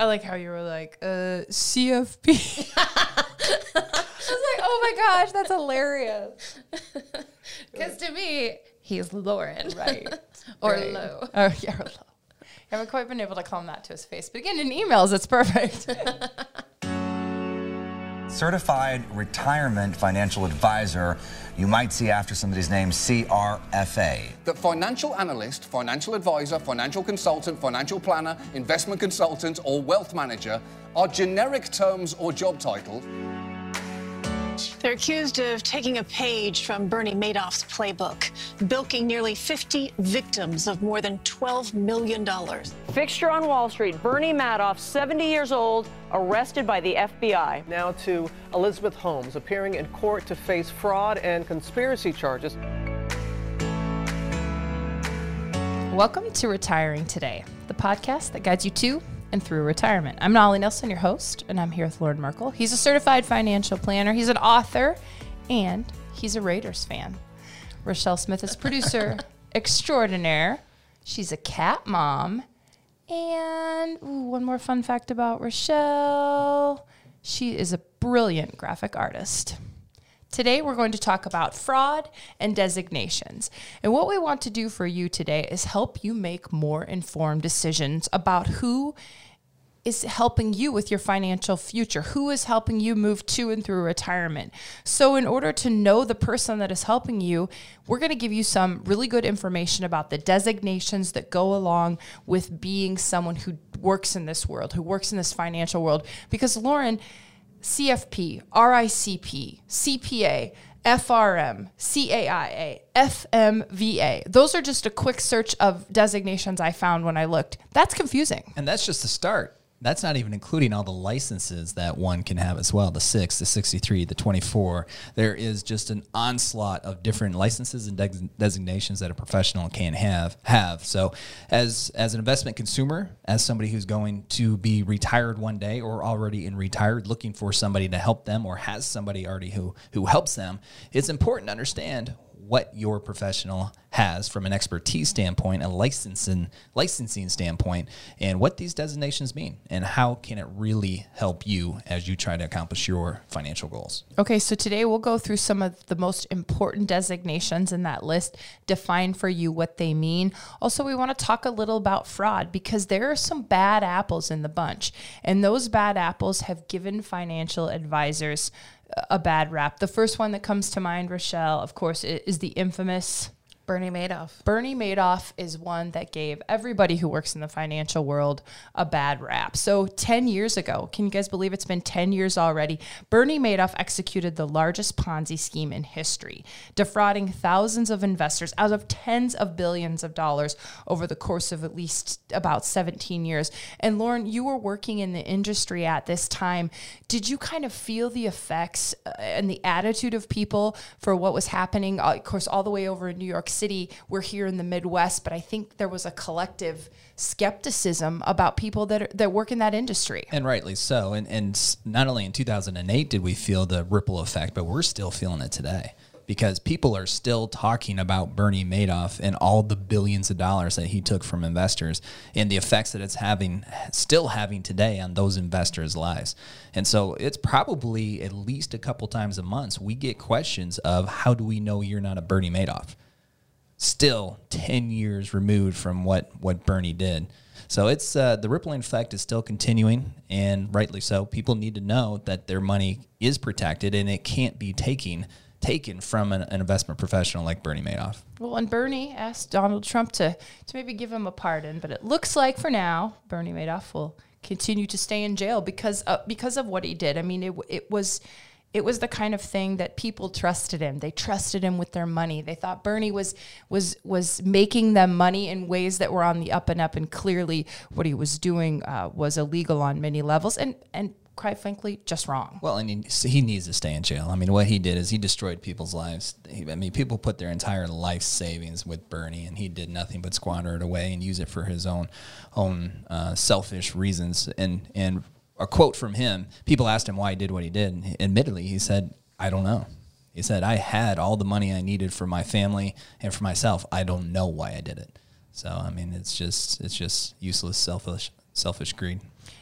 I like how you were like, uh, CFP. I was like, oh my gosh, that's hilarious. Because to me, he's Loren. Right. or Right. Lou. Oh, yeah, or low. I haven't quite been able to call him that to his face. But again, in emails, it's perfect. Certified Retirement Financial Advisor. You might see after somebody's name CRFA. that financial analyst, financial advisor, financial consultant, financial planner, investment consultant, or wealth manager are generic terms or job titles. They're accused of taking a page from Bernie Madoff's playbook, bilking nearly 50 victims of more than $12 million. Fixture on Wall Street, Bernie Madoff, 70 years old, arrested by the FBI. Now to Elizabeth Holmes, appearing in court to face fraud and conspiracy charges. Welcome to Retiring Today, the podcast that guides you to and through retirement. I'm Molly Nelson, your host, and I'm here with Loren Merkle. He's a certified financial planner, he's an author, and he's a Raiders fan. Rochelle Smith is producer extraordinaire. She's a cat mom. And ooh, one more fun fact about Rochelle she is a brilliant graphic artist. Today, we're going to talk about fraud and designations. And what we want to do for you today is help you make more informed decisions about who is helping you with your financial future, who is helping you move to and through retirement. So, in order to know the person that is helping you, we're going to give you some really good information about the designations that go along with being someone who works in this world, who works in this financial world. Because, Loren, CFP, RICP, CPA, FRM, CAIA, FMVA. Those are just a quick search of designations I found when I looked. That's confusing. And that's just the start. That's not even including all the licenses that one can have as well the 6, the 63, the 24. There is just an onslaught of different licenses and des- designations that a professional can have. have. So, as, as an investment consumer, as somebody who's going to be retired one day or already in retired, looking for somebody to help them or has somebody already who, who helps them, it's important to understand what your professional has from an expertise standpoint, a licensing licensing standpoint, and what these designations mean, and how can it really help you as you try to accomplish your financial goals. Okay, so today we'll go through some of the most important designations in that list, define for you what they mean. Also, we want to talk a little about fraud because there are some bad apples in the bunch, and those bad apples have given financial advisors a bad rap. The first one that comes to mind, Rochelle, of course, is the infamous Bernie Madoff. Bernie Madoff is one that gave everybody who works in the financial world a bad rap. So, 10 years ago, can you guys believe it's been 10 years already? Bernie Madoff executed the largest Ponzi scheme in history, defrauding thousands of investors out of tens of billions of dollars over the course of at least about 17 years. And Loren, you were working in the industry at this time. Did you kind of feel the effects uh, and the attitude of people for what was happening? Uh, Of course, all the way over in New York City, we're here in the Midwest, but I think there was a collective skepticism about people that are, that work in that industry. And rightly so. And, and not only in 2008 did we feel the ripple effect, but we're still feeling it today because people are still talking about Bernie Madoff and all the billions of dollars that he took from investors and the effects that it's having, still having today on those investors' lives. And so it's probably at least a couple times a month we get questions of how do we know you're not a Bernie Madoff? Still 10 years removed from what, what Bernie did. So it's uh, the rippling effect is still continuing, and rightly so. People need to know that their money is protected and it can't be taken taken from an, an investment professional like Bernie Madoff. Well, and Bernie asked Donald Trump to, to maybe give him a pardon, but it looks like for now, Bernie Madoff will continue to stay in jail because uh, because of what he did. I mean, it it was it was the kind of thing that people trusted him. They trusted him with their money. They thought Bernie was was was making them money in ways that were on the up and up, and clearly what he was doing uh, was illegal on many levels, and and quite frankly, just wrong. Well, and he, he needs to stay in jail. I mean, what he did is he destroyed people's lives. I mean, people put their entire life savings with Bernie, and he did nothing but squander it away and use it for his own own uh, selfish reasons. And and a quote from him: People asked him why he did what he did. And admittedly, he said, "I don't know." He said, "I had all the money I needed for my family and for myself. I don't know why I did it." So, I mean, it's just it's just useless, selfish, selfish greed.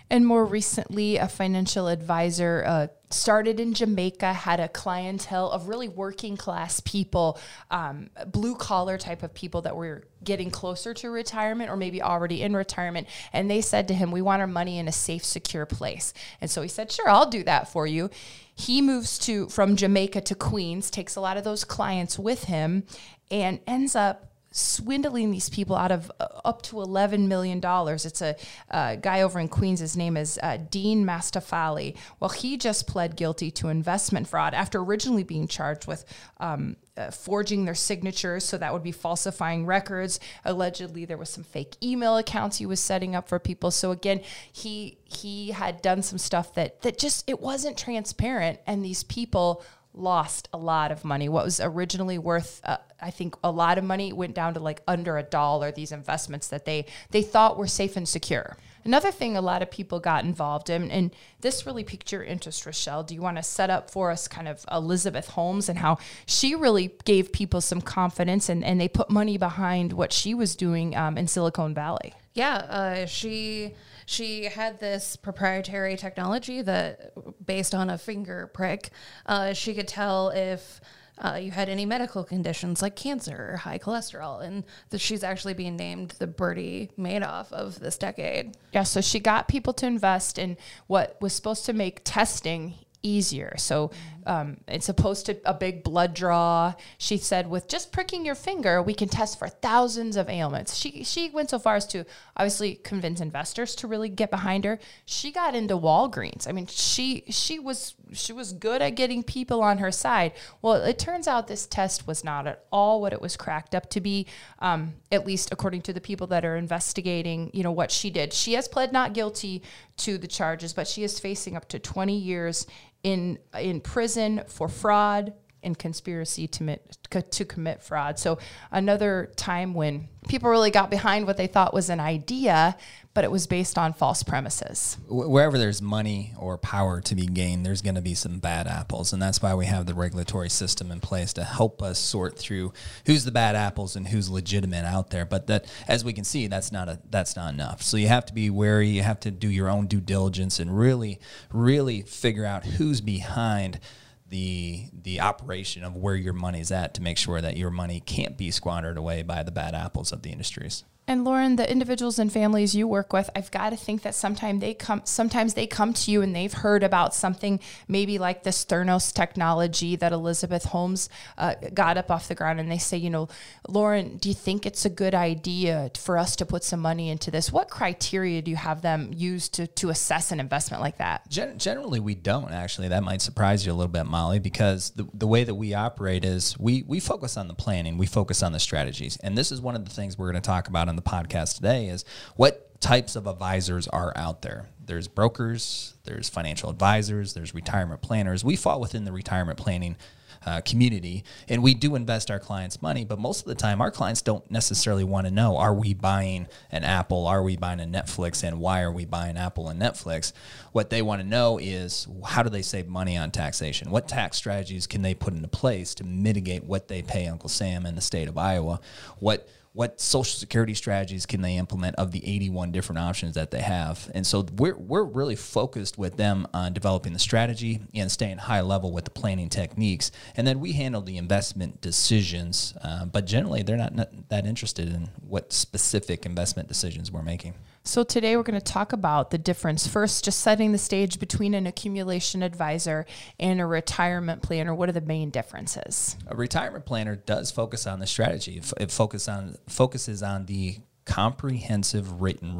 And more recently, a financial advisor uh, started in Jamaica, had a clientele of really working class people, um, blue collar type of people that were getting closer to retirement or maybe already in retirement. And they said to him, We want our money in a safe, secure place. And so he said, Sure, I'll do that for you. He moves to from Jamaica to Queens, takes a lot of those clients with him, and ends up swindling these people out of uh, up to $11 million. It's a uh, guy over in Queens. His name is uh, Dean Mastafali. Well, he just pled guilty to investment fraud after originally being charged with um, uh, forging their signatures. So that would be falsifying records. Allegedly, there was some fake email accounts he was setting up for people. So again, he he had done some stuff that that just it wasn't transparent, and these people lost a lot of money. What was originally worth, uh, I think, a lot of money went down to like under a dollar. These investments that they they thought were safe and secure. Another thing a lot of people got involved in, and this really piqued your interest, Rochelle. Do you want to set up for us kind of Elizabeth Holmes and how she really gave people some confidence and, and they put money behind what she was doing um, in Silicon Valley? Yeah, uh, she she had this proprietary technology that, based on a finger prick, uh, she could tell if uh, you had any medical conditions like cancer or high cholesterol, and that she's actually being named the Bernie Madoff of this decade. Yeah, so she got people to invest in what was supposed to make testing easier. So um, it's supposed to a big blood draw. She said, with just pricking your finger, we can test for thousands of ailments. She she went so far as to obviously convince investors to really get behind her. She got into Walgreens. I mean, she she was she was good at getting people on her side. Well, it turns out this test was not at all what it was cracked up to be. Um, at least according to the people that are investigating, you know what she did. She has pled not guilty to the charges, but she is facing up to 20 years in in prison for fraud and conspiracy to commit, to commit fraud. So another time when people really got behind what they thought was an idea, but it was based on false premises. Wherever there's money or power to be gained, there's going to be some bad apples, and that's why we have the regulatory system in place to help us sort through who's the bad apples and who's legitimate out there. But that, as we can see, that's not a that's not enough. So you have to be wary. You have to do your own due diligence and really, really figure out who's behind the the operation of where your money's at to make sure that your money can't be squandered away by the bad apples of the industries. And Loren, the individuals and families you work with, I've got to think that sometimes they come sometimes they come to you and they've heard about something maybe like this Theranos technology that Elizabeth Holmes uh, got up off the ground and they say, you know, Loren, do you think it's a good idea for us to put some money into this? What criteria do you have them use to, to assess an investment like that? Gen- generally, we don't actually. That might surprise you a little bit, Molly, because the, the way that we operate is we, we focus on the planning, we focus on the strategies. And this is one of the things we're going to talk about on the podcast today is what types of advisors are out there. There's brokers, there's financial advisors, there's retirement planners. We fall within the retirement planning uh, community and we do invest our clients money but most of the time our clients don't necessarily want to know are we buying an apple? Are we buying a netflix? And why are we buying apple and netflix? What they want to know is how do they save money on taxation? What tax strategies can they put into place to mitigate what they pay uncle sam in the state of iowa? What what social security strategies can they implement of the 81 different options that they have? And so we're, we're really focused with them on developing the strategy and staying high level with the planning techniques. And then we handle the investment decisions uh, but generally they're not, not that interested in what specific investment decisions we're making so today we're going to talk about the difference. First, just setting the stage between an accumulation advisor and a retirement planner. What are the main differences? A retirement planner does focus on the strategy. It focus on focuses on the comprehensive written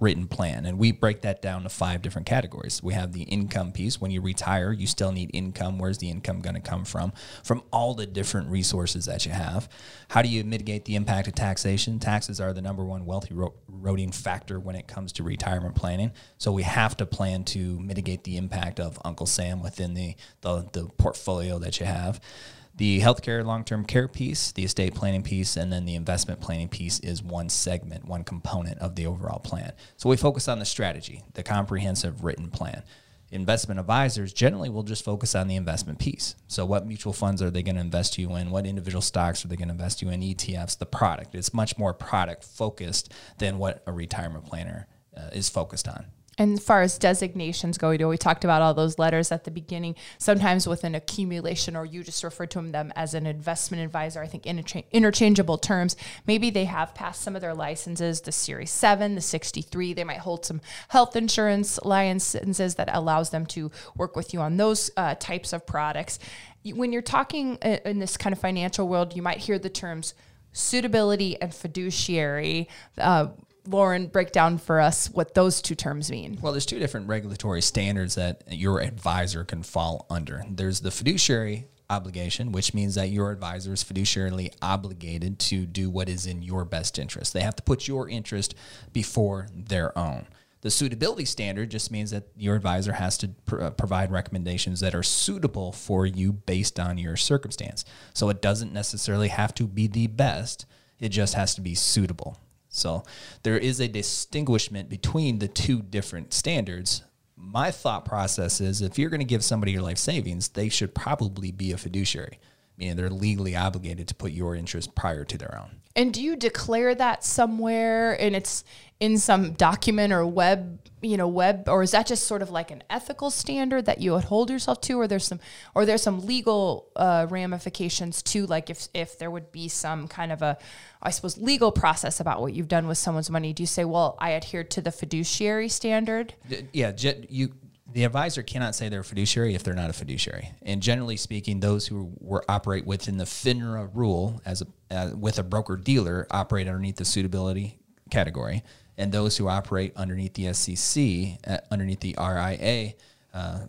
written plan. And we break that down to five different categories. We have the income piece. When you retire, you still need income. Where's the income going to come from? From all the different resources that you have. How do you mitigate the impact of taxation? Taxes are the number one wealth eroding factor when it comes to retirement planning. So we have to plan to mitigate the impact of Uncle Sam within the, the, the portfolio that you have. The healthcare long term care piece, the estate planning piece, and then the investment planning piece is one segment, one component of the overall plan. So we focus on the strategy, the comprehensive written plan. Investment advisors generally will just focus on the investment piece. So, what mutual funds are they going to invest you in? What individual stocks are they going to invest you in? ETFs, the product. It's much more product focused than what a retirement planner uh, is focused on. And as far as designations go, you know, we talked about all those letters at the beginning. Sometimes with an accumulation, or you just refer to them as an investment advisor. I think intercha- interchangeable terms. Maybe they have passed some of their licenses, the Series Seven, the sixty-three. They might hold some health insurance licenses that allows them to work with you on those uh, types of products. When you're talking uh, in this kind of financial world, you might hear the terms suitability and fiduciary. Uh, Loren, break down for us what those two terms mean. Well, there's two different regulatory standards that your advisor can fall under. There's the fiduciary obligation, which means that your advisor is fiduciarily obligated to do what is in your best interest. They have to put your interest before their own. The suitability standard just means that your advisor has to pr- uh, provide recommendations that are suitable for you based on your circumstance. So it doesn't necessarily have to be the best, it just has to be suitable. So there is a distinguishment between the two different standards. My thought process is if you're going to give somebody your life savings, they should probably be a fiduciary, meaning they're legally obligated to put your interest prior to their own. And do you declare that somewhere and it's in some document or web, you know, web or is that just sort of like an ethical standard that you would hold yourself to or there's some or there's some legal uh, ramifications too like if if there would be some kind of a I suppose legal process about what you've done with someone's money, do you say, "Well, I adhere to the fiduciary standard"? Yeah, you the advisor cannot say they're a fiduciary if they're not a fiduciary. And generally speaking, those who were operate within the FINRA rule as a, uh, with a broker dealer operate underneath the suitability category, and those who operate underneath the SEC, uh, underneath the RIA. Uh,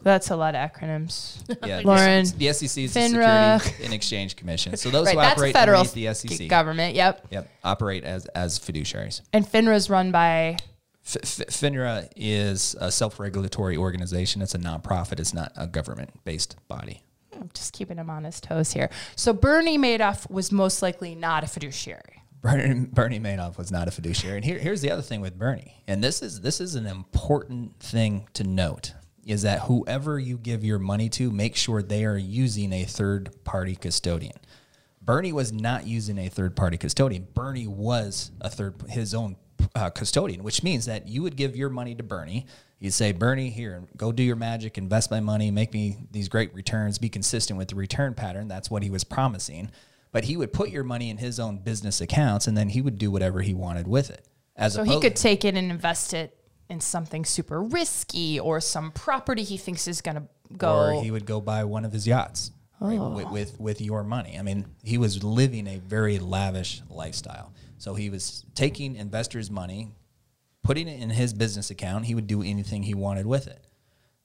that's a lot of acronyms. Yeah, Loren. The SEC is FINRA. the Security and Exchange Commission. So those right, who operate federal underneath the SEC government. Yep. Yep. Operate as as fiduciaries. And FINRA is run by FINRA is a self-regulatory organization. It's a nonprofit. It's not a government-based body. I'm just keeping him on his toes here. So Bernie Madoff was most likely not a fiduciary. Bernie, Bernie Madoff was not a fiduciary. And here, here's the other thing with Bernie, and this is this is an important thing to note is that whoever you give your money to, make sure they are using a third-party custodian. Bernie was not using a third-party custodian. Bernie was a third his own uh, custodian, which means that you would give your money to Bernie. You'd say, Bernie, here, go do your magic, invest my money, make me these great returns, be consistent with the return pattern. That's what he was promising. But he would put your money in his own business accounts and then he would do whatever he wanted with it. As so he could take it and invest it in something super risky or some property he thinks is going to go. Or he would go buy one of his yachts oh. right, with, with, with your money. I mean, he was living a very lavish lifestyle. So he was taking investors' money, putting it in his business account. He would do anything he wanted with it.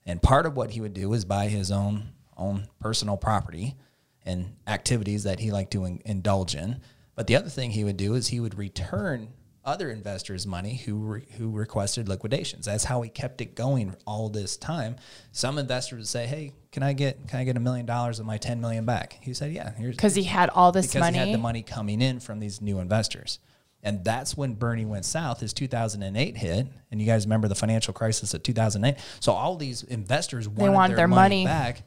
And part of what he would do was buy his own own personal property and activities that he liked to in, indulge in. But the other thing he would do is he would return other investors' money who re, who requested liquidations. That's how he kept it going all this time. Some investors would say, "Hey, can I get can I get a million dollars of my ten million back?" He said, "Yeah." Because he had all this money. Because he had the money coming in from these new investors. And that's when Bernie went south. His 2008 hit, and you guys remember the financial crisis of 2008. So all these investors wanted, wanted their, their money, money, back.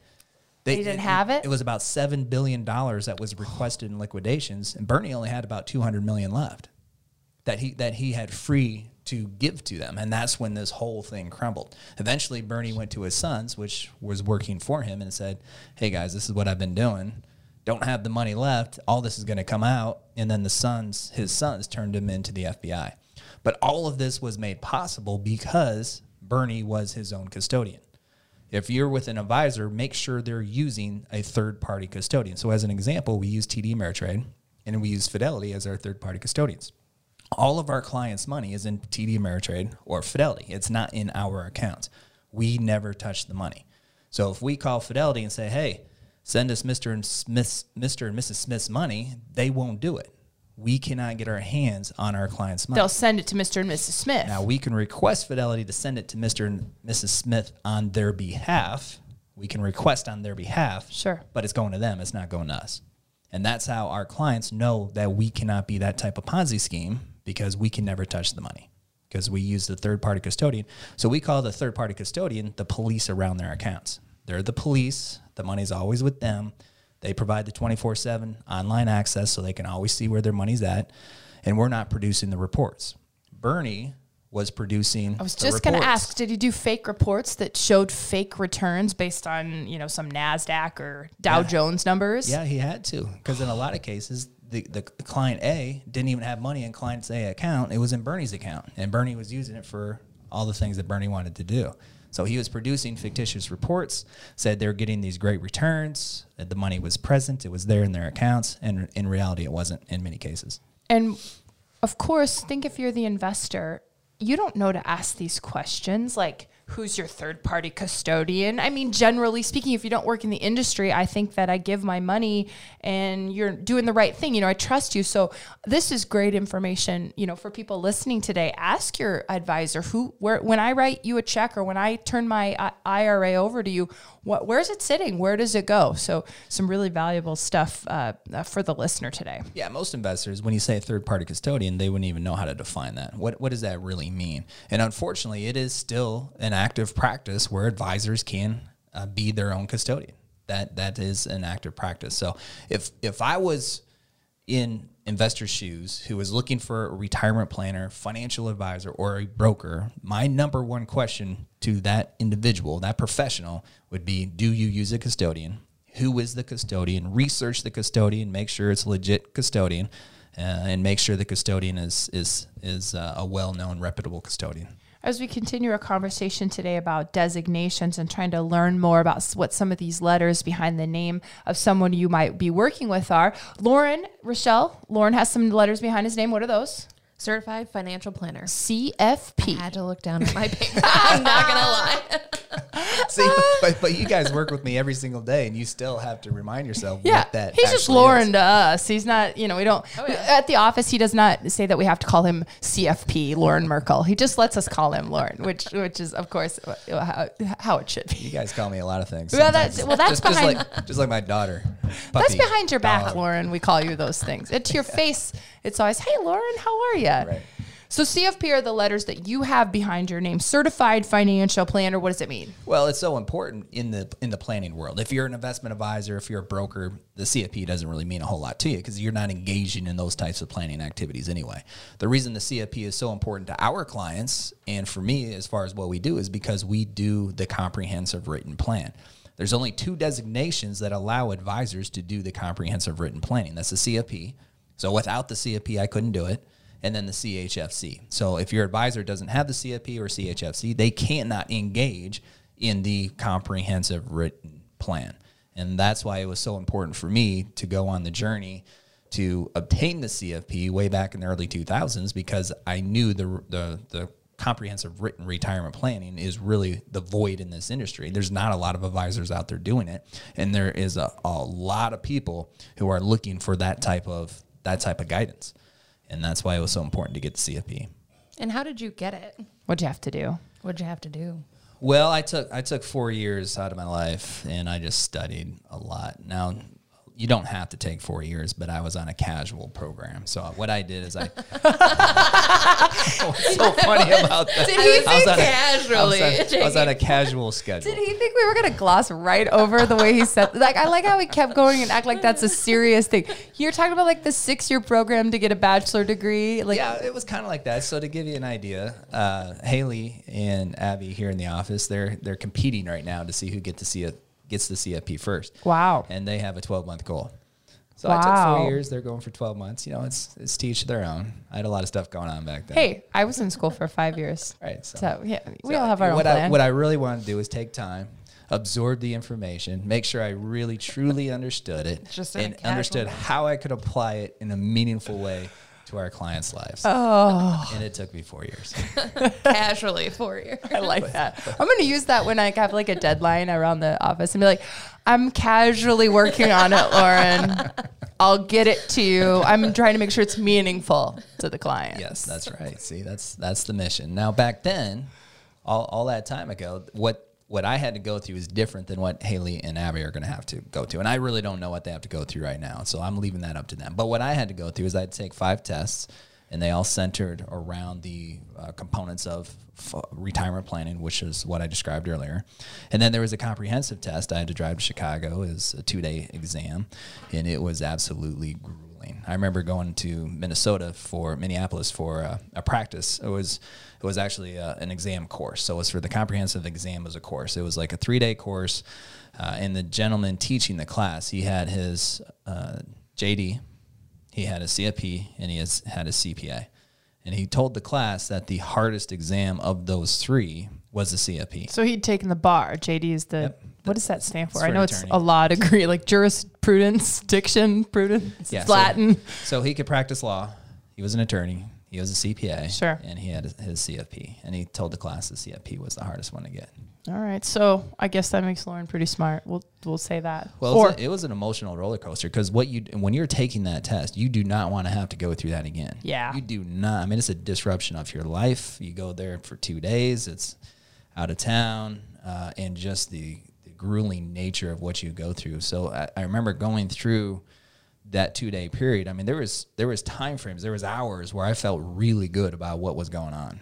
They, they didn't it, have it. It was about seven billion dollars that was requested in liquidations, and Bernie only had about 200 million left that he that he had free to give to them, and that's when this whole thing crumbled. Eventually, Bernie went to his sons, which was working for him, and said, "Hey guys, this is what I've been doing." Don't have the money left, all this is going to come out. And then the sons, his sons, turned him into the FBI. But all of this was made possible because Bernie was his own custodian. If you're with an advisor, make sure they're using a third party custodian. So, as an example, we use TD Ameritrade and we use Fidelity as our third party custodians. All of our clients' money is in TD Ameritrade or Fidelity, it's not in our accounts. We never touch the money. So, if we call Fidelity and say, hey, send us Mr. and Smith, Mr. and Mrs. Smith's money, they won't do it. We cannot get our hands on our client's money. They'll send it to Mr. and Mrs. Smith. Now we can request Fidelity to send it to Mr. and Mrs. Smith on their behalf. We can request on their behalf. Sure. But it's going to them. It's not going to us. And that's how our clients know that we cannot be that type of Ponzi scheme because we can never touch the money because we use the third party custodian. So we call the third party custodian the police around their accounts. They're the police. The money's always with them. They provide the 24 7 online access so they can always see where their money's at. And we're not producing the reports. Bernie was producing. I was just going to ask, did he do fake reports that showed fake returns based on, you know, some NASDAQ or Dow Yeah. Jones numbers? Yeah, he had to because in a lot of cases, the, the client A didn't even have money in client A account. It was in Bernie's account, and Bernie was using it for all the things that Bernie wanted to do. So he was producing fictitious reports, said they were getting these great returns, that the money was present, it was there in their accounts, and in reality, it wasn't in many cases. And of course, think if you're the investor, you don't know to ask these questions like who's your third party custodian? I mean, generally speaking, if you don't work in the industry, I think that I give my money and you're doing the right thing. You know, I trust you. So this is great information, you know, for people listening today. Ask your advisor who where when I write you a check or when I turn my uh, IRA over to you, what where's it sitting? Where does it go? So some really valuable stuff uh, uh, for the listener today. Yeah, most investors, when you say third party custodian, they wouldn't even know how to define that. What what does that really mean? And unfortunately, it is still an active practice where advisors can uh, be their own custodian. That that is an active practice. So if if I was in investor's shoes who is looking for a retirement planner, financial advisor, or a broker, my number one question to that individual, that professional, would be Do you use a custodian? Who is the custodian? Research the custodian, make sure it's a legit custodian, uh, and make sure the custodian is, is, is uh, a well known, reputable custodian. As we continue our conversation today about designations and trying to learn more about what some of these letters behind the name of someone you might be working with are, Loren, Rochelle, Loren has some letters behind his name. What are those? Certified financial planner. CFP. I had to look down at my paper. I'm not gonna lie. See, but, but you guys work with me every single day, and you still have to remind yourself Yeah, what that he's just Loren is. to us. He's not, you know, we don't, oh, at the office, he does not say that we have to call him CFP, Loren Merkle. He just lets us call him Loren, which, which is, of course, how, how it should be. You guys call me a lot of things. Well, that's- well, that's just, just behind- like just like my daughter. That's behind your back, Dog. Loren. We call you those things. To your face, it's always, "Hey, Loren, how are you?" Right. So CFP are the letters that you have behind your name. Certified Financial Planner. What does it mean? Well, it's so important in the in the planning world. If you're an investment advisor, if you're a broker, the CFP doesn't really mean a whole lot to you because you're not engaging in those types of planning activities anyway. The reason the CFP is so important to our clients and for me as far as what we do is because we do the comprehensive written plan. There's only two designations that allow advisors to do the comprehensive written planning. That's the CFP. So without the CFP, I couldn't do it and then the CHFC. So if your advisor doesn't have the CFP or CHFC, they cannot engage in the comprehensive written plan. And that's why it was so important for me to go on the journey to obtain the CFP way back in the early 2000s because I knew the the the comprehensive written retirement planning is really the void in this industry. There's not a lot of advisors out there doing it, and there is a, a lot of people who are looking for that type of that type of guidance. And that's why it was so important to get the CFP. And how did you get it? What'd you have to do? What'd you have to do? Well, I took I took four years out of my life, and I just studied a lot. Now, you don't have to take four years, but I was on a casual program. So what I did is I. What's so funny about that? Did he I was say on a- casually? I was on, I was on a casual schedule. Did he think we were gonna gloss right over the way he said? Like, I like how he kept going and act like that's a serious thing. You're talking about like the six-year program to get a bachelor degree. Like, yeah, it was kind of like that. So to give you an idea, uh, Haley and Abby here in the office, they're they're competing right now to see who get to see it gets the CFP first. Wow. And they have a 12 month goal. So I took four years. They're going for 12 months. You know, it's it's teach their own. I had a lot of stuff going on back then. hey, I was in school for five years. Right. So, So yeah, we so all have our own what plan. I, what I really want to do is take time, absorb the information, make sure I really truly understood it, and understood how I could apply it in a meaningful way to our clients' lives. Oh. And it took me four years. Casually four years. I like that. I'm going to use that when I have like a deadline around the office and be like, I'm casually working on it, Loren. I'll get it to you. I'm trying to make sure it's meaningful to the client. Yes, that's right. See, that's that's the mission. Now, back then, all, all that time ago, what what I had to go through is different than what Haley and Abby are going to have to go through, and I really don't know what they have to go through right now. So I'm leaving that up to them. But what I had to go through is I'd take five tests, and they all centered around the uh, components of f- retirement planning, which is what I described earlier. And then there was a comprehensive test. I had to drive to Chicago. Was a two day exam, and it was absolutely grueling. I remember going to Minnesota for Minneapolis for uh, a practice. It was it was actually uh, an exam course. So it was for the comprehensive exam as a course. It was like a three day course, uh, and the gentleman teaching the class he had his uh, JD, he had his CFP, and he has had his CPA. And he told the class that the hardest exam of those three was the CFP. So he'd taken the bar. JD is the. Yep. What does that stand for? I know an it's a law degree, like jurisprudence, diction, prudence, Yeah, Latin. So he could practice law. He was an attorney. He was a CPA. Sure. And he had his, CFP. And he told the class the CFP was the hardest one to get. All right. So I guess that makes Loren pretty smart. We'll we'll say that. Well, or it was, a- it was an emotional roller coaster because what you when you're taking that test, you do not want to have to go through that again. Yeah. You do not. I mean, it's a disruption of your life. You go there for two days. It's out of town, uh, and just the grueling nature of what you go through. So I, I remember going through that two day period. I mean, there was there was time frames, there was hours where I felt really good about what was going on.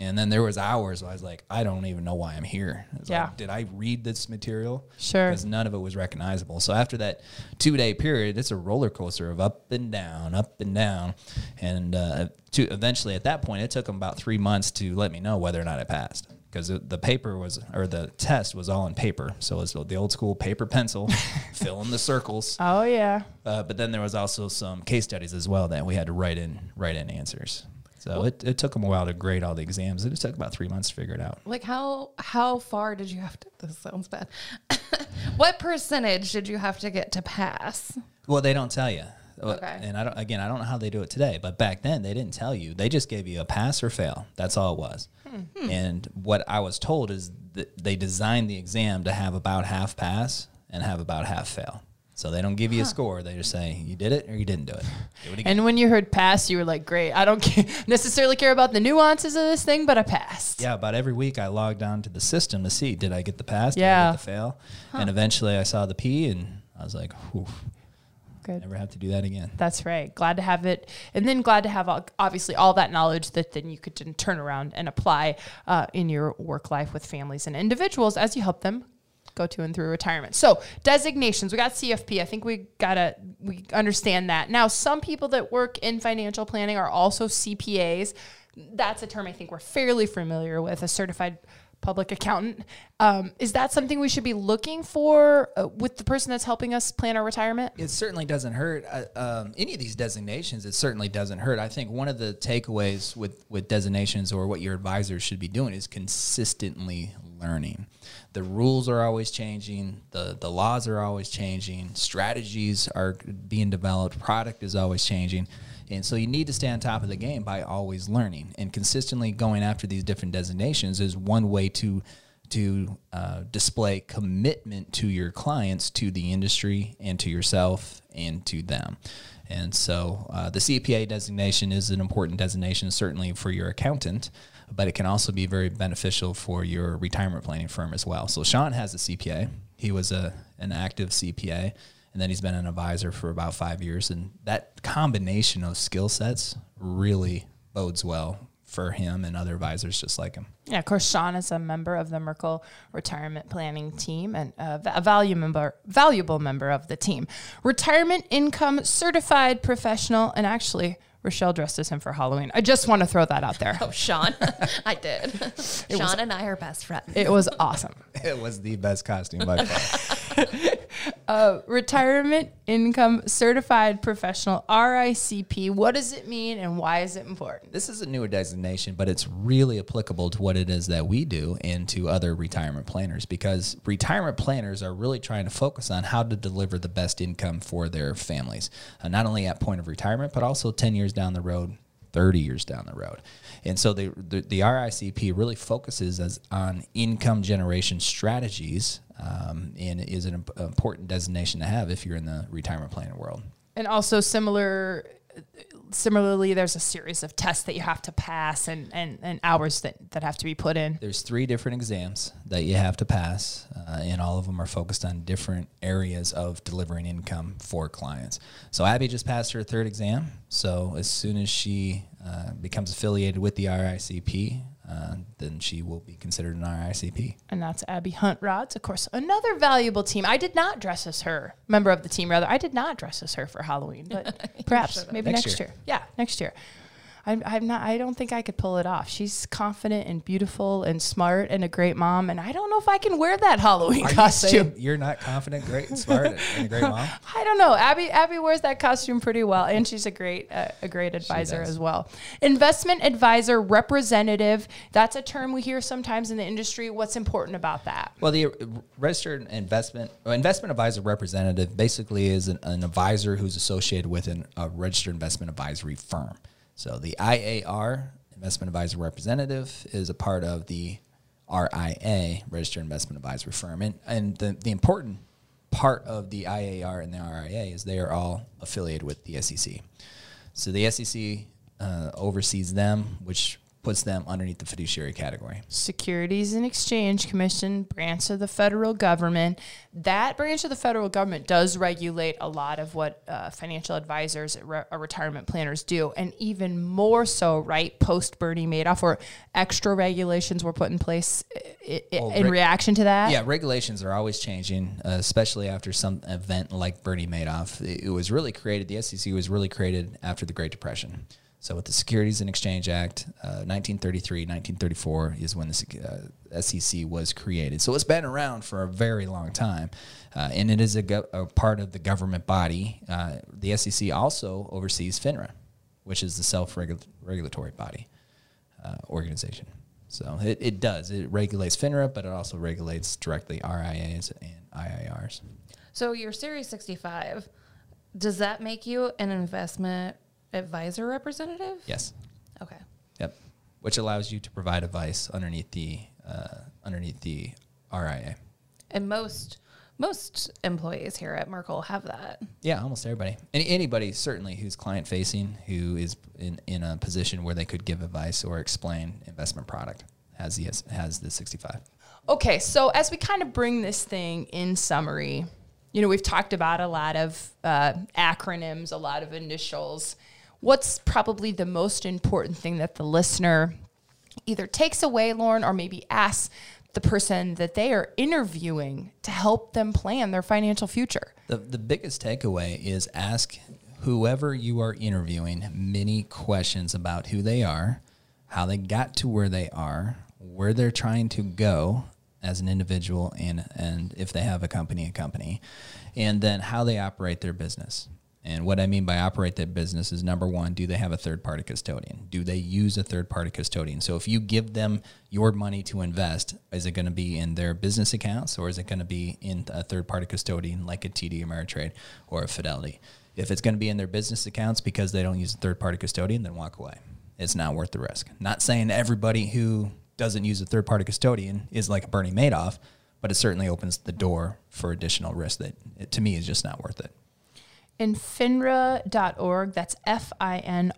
And then there was hours where I was like, I don't even know why I'm here. It's Yeah. Like, Did I read this material? Sure. Because none of it was recognizable. So after that two day period, it's a roller coaster of up and down, up and down. And uh, to eventually at that point, it took them about three months to let me know whether or not I passed. Because the paper was, or the test was all in paper. So it was the old school paper pencil, fill in the circles. oh yeah. Uh, but then there was also some case studies as well that we had to write in, write in answers. So it, it took them a while to grade all the exams. It took about three months to figure it out. Like how how far did you have to? This sounds bad. what percentage did you have to get to pass? Well, they don't tell you. Okay. And I don't. Again, I don't know how they do it today, but back then they didn't tell you. They just gave you a pass or fail. That's all it was. Hmm. And what I was told is that they designed the exam to have about half pass and have about half fail. So they don't give you a score. They just say you did it or you didn't do it. Do it. And when you heard pass, you were like, "Great! I don't necessarily care about the nuances of this thing, but I passed." yeah, about every week I logged on to the system to see did I get the pass, did I Yeah. get the fail, and eventually I saw the P and I was like, Whew, Good. never have to do that again. That's right. Glad to have it, and then glad to have all, obviously all that knowledge that then you could then turn around and apply uh, in your work life with families and individuals as you help them go to and through retirement. So designations, we got CFP. I think we gotta we understand that. Now, some people that work in financial planning are also CPAs. That's a term I think we're fairly familiar with. A certified public accountant. Um, is that something we should be looking for uh, with the person that's helping us plan our retirement? It certainly doesn't hurt. Uh, um, any of these designations, it certainly doesn't hurt. I think one of the takeaways with, with designations or what your advisors should be doing is consistently learning. The rules are always changing, the, the laws are always changing, strategies are being developed, product is always changing. And so you need to stay on top of the game by always learning and consistently going after these different designations is one way to to uh, display commitment to your clients, to the industry, and to yourself and to them. And so uh, the CPA designation is an important designation, certainly for your accountant, but it can also be very beneficial for your retirement planning firm as well. So Sean has a CPA. He was a an active CPA, and then he's been an advisor for about five years. And that combination of skill sets really bodes well for him and other advisors just like him. Yeah, of course, Sean is a member of the Merkle Retirement Planning Team and a, va- a value member, valuable member of the team. Retirement income certified professional, and actually, Rochelle dressed as him for Halloween. I just want to throw that out there. Oh, Sean, I did. Sean and I are best friends. It was awesome. It was the best costume by far. Retirement income certified professional, RICP. What does it mean and why is it important? this is a newer designation, but it's really applicable to what it is that we do and to other retirement planners because retirement planners are really trying to focus on how to deliver the best income for their families, uh, not only at point of retirement, but also 10 years down the road, 30 years down the road. And so the, the, the RICP really focuses as, on income generation strategies um, and is an imp- important designation to have if you're in the retirement planning world. And also similar similarly there's a series of tests that you have to pass and, and, and hours that, that have to be put in. There's three different exams that you have to pass, uh, and all of them are focused on different areas of delivering income for clients. So Abby just passed her third exam. So as soon as she uh, becomes affiliated with the RICP, uh, then she will be considered an RICP. And that's Abby Hunt Rods, of course, another valuable team. I did not dress as her, member of the team, rather. I did not dress as her for Halloween, but perhaps maybe Next next, year. year. Yeah, next year. I'm, I'm not. I don't think I could pull it off. She's confident and beautiful and smart and a great mom, and I don't know if I can wear that Halloween Are costume. saying you're not confident, great, and smart, and a great mom? I don't know. Abby Abby wears that costume pretty well, and she's a great uh, a great advisor as well. Investment advisor representative. That's a term we hear sometimes in the industry. What's important about that? Well, the uh, registered investment well, investment advisor representative basically is an, an advisor who's associated with an, a registered investment advisory firm. So the IAR, investment advisor representative, is a part of the RIA, registered investment Advisor firm, and and the the important part of the IAR and the RIA is they are all affiliated with the SEC. So the SEC uh, oversees them, which puts them underneath the fiduciary category. Securities and Exchange Commission, branch of the federal government. That branch of the federal government does regulate a lot of what uh, financial advisors, re- uh, retirement planners do, and even more so, right, post Bernie Madoff, or extra regulations were put in place i- i- Oh, in reaction to that. Yeah, regulations are always changing, uh, especially after some event like Bernie Madoff. It, it was really created, the SEC was really created after the Great Depression. So, with the Securities and Exchange Act, uh, 1933, 1934 is when the sec- uh, SEC was created. So, it's been around for a very long time, uh, and it is a, go- a part of the government body. Uh, the SEC also oversees FINRA, which is the self regulatory body uh, organization. So it, it does. It regulates FINRA, but it also regulates directly RIAs and IIRs. So your Series 65, does that make you an investment advisor representative? Yes. Okay. Yep. Which allows you to provide advice underneath the uh, underneath the RIA. And most most employees here at Merkle have that. Yeah, almost everybody. Any, anybody certainly who's client facing, who is in, in a position where they could give advice or explain investment product has the has the 65. Okay, so as we kind of bring this thing in summary, you know, we've talked about a lot of uh, acronyms, a lot of initials. What's probably the most important thing that the listener either takes away, Loren, or maybe asks the person that they are interviewing to help them plan their financial future? The, the biggest takeaway is ask whoever you are interviewing many questions about who they are, how they got to where they are, where they're trying to go as an individual, and, and if they have a company, a company, and then how they operate their business. And what I mean by operate that business is number one, do they have a third party custodian? Do they use a third party custodian? So if you give them your money to invest, is it going to be in their business accounts or is it going to be in a third party custodian like a TD Ameritrade or a Fidelity? If it's going to be in their business accounts because they don't use a third party custodian, then walk away. It's not worth the risk. Not saying everybody who doesn't use a third party custodian is like a Bernie Madoff, but it certainly opens the door for additional risk that it, to me is just not worth it. In finra.org that's f-i-n-r-a.org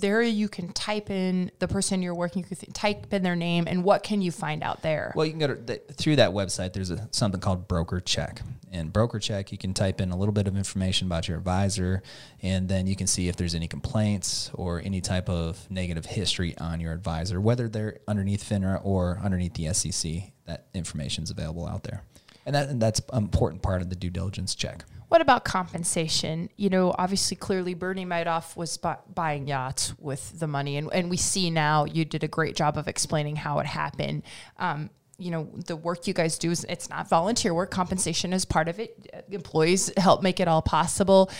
there you can type in the person you're working with type in their name and what can you find out there Well, you can go to the, through that website. There's a, something called Broker Check. And Broker Check, you can type in a little bit of information about your advisor, and then you can see if there's any complaints or any type of negative history on your advisor, whether they're underneath FINRA or underneath the SEC. That information is available out there, and that and that's an important part of the due diligence check. What about compensation? You know obviously clearly bernie madoff was bu- buying yachts with the money and, and we see now you did a great job of explaining how it happened. Um, you know the work you guys do is it's not volunteer work. Compensation is part of it. Employees help make it all possible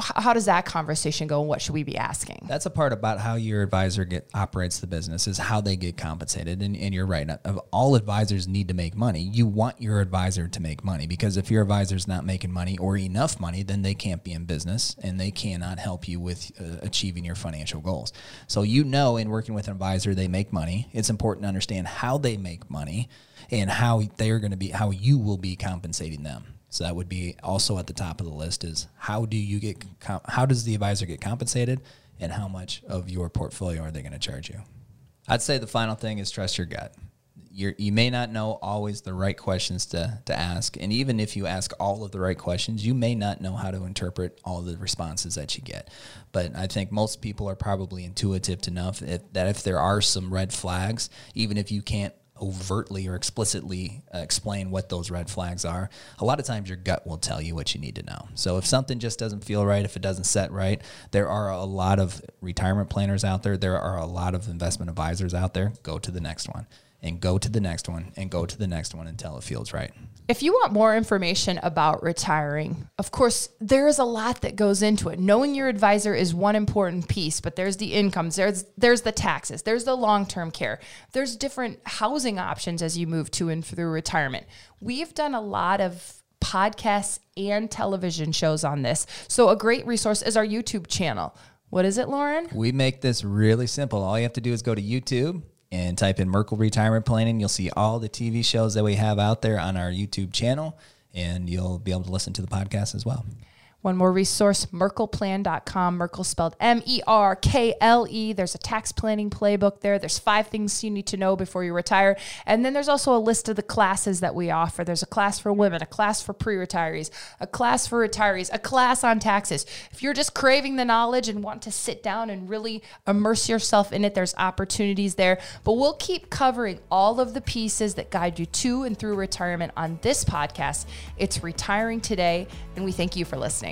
how does that conversation go and what should we be asking That's a part about how your advisor get operates the business is how they get compensated. And, and you're right. Of all advisors need to make money. You want your advisor to make money because if your advisor's not making money or enough money, then they can't be in business and they cannot help you with uh, achieving your financial goals. So you know, in working with an advisor, they make money. It's important to understand how they make money and how they are going to be, how you will be compensating them. So that would be also at the top of the list is how do you get how does the advisor get compensated and how much of your portfolio are they going to charge you? I'd say the final thing is trust your gut. you're, you may not know always the right questions to, to ask. And even if you ask all of the right questions, you may not know how to interpret all the responses that you get. But I think most people are probably intuitive enough if, that if there are some red flags, even if you can't overtly or explicitly uh, explain what those red flags are, a lot of times your gut will tell you what you need to know. So if something just doesn't feel right, if it doesn't set right, there are a lot of retirement planners out there, there are a lot of investment advisors out there. Go to the next one and go to the next one and go to the next one until it feels right. If you want more information about retiring, of course, there is a lot that goes into it. Knowing your advisor is one important piece, but there's the incomes, there's there's the taxes, there's the long-term care. There's different housing options as you move to and through retirement. We've done a lot of podcasts and television shows on this. So a great resource is our YouTube channel. What is it, Loren? We make this really simple. All you have to do is go to YouTube and type in Merkle Retirement Planning. You'll see all the TV shows that we have out there on our YouTube channel, and you'll be able to listen to the podcast as well. One more resource, merkleplan.com. Merkle spelled M E R K L E. There's a tax planning playbook there. There's five things you need to know before you retire. And then there's also a list of the classes that we offer. There's a class for women, a class for pre retirees, a class for retirees, a class on taxes. If you're just craving the knowledge and want to sit down and really immerse yourself in it, there's opportunities there. But we'll keep covering all of the pieces that guide you to and through retirement on this podcast. It's Retiring Today, and we thank you for listening.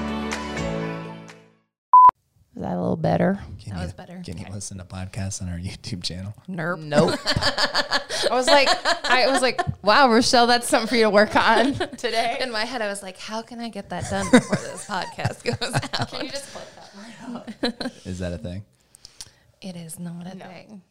Is that a little better? Can That you, was better. Can you listen to podcasts on our YouTube channel? Nerp. Nope. I was like, I was like, wow, Rochelle, that's something for you to work on today. In my head, I was like, how can I get that done before this podcast goes out? Can you just clip Is that a thing? It is not a thing.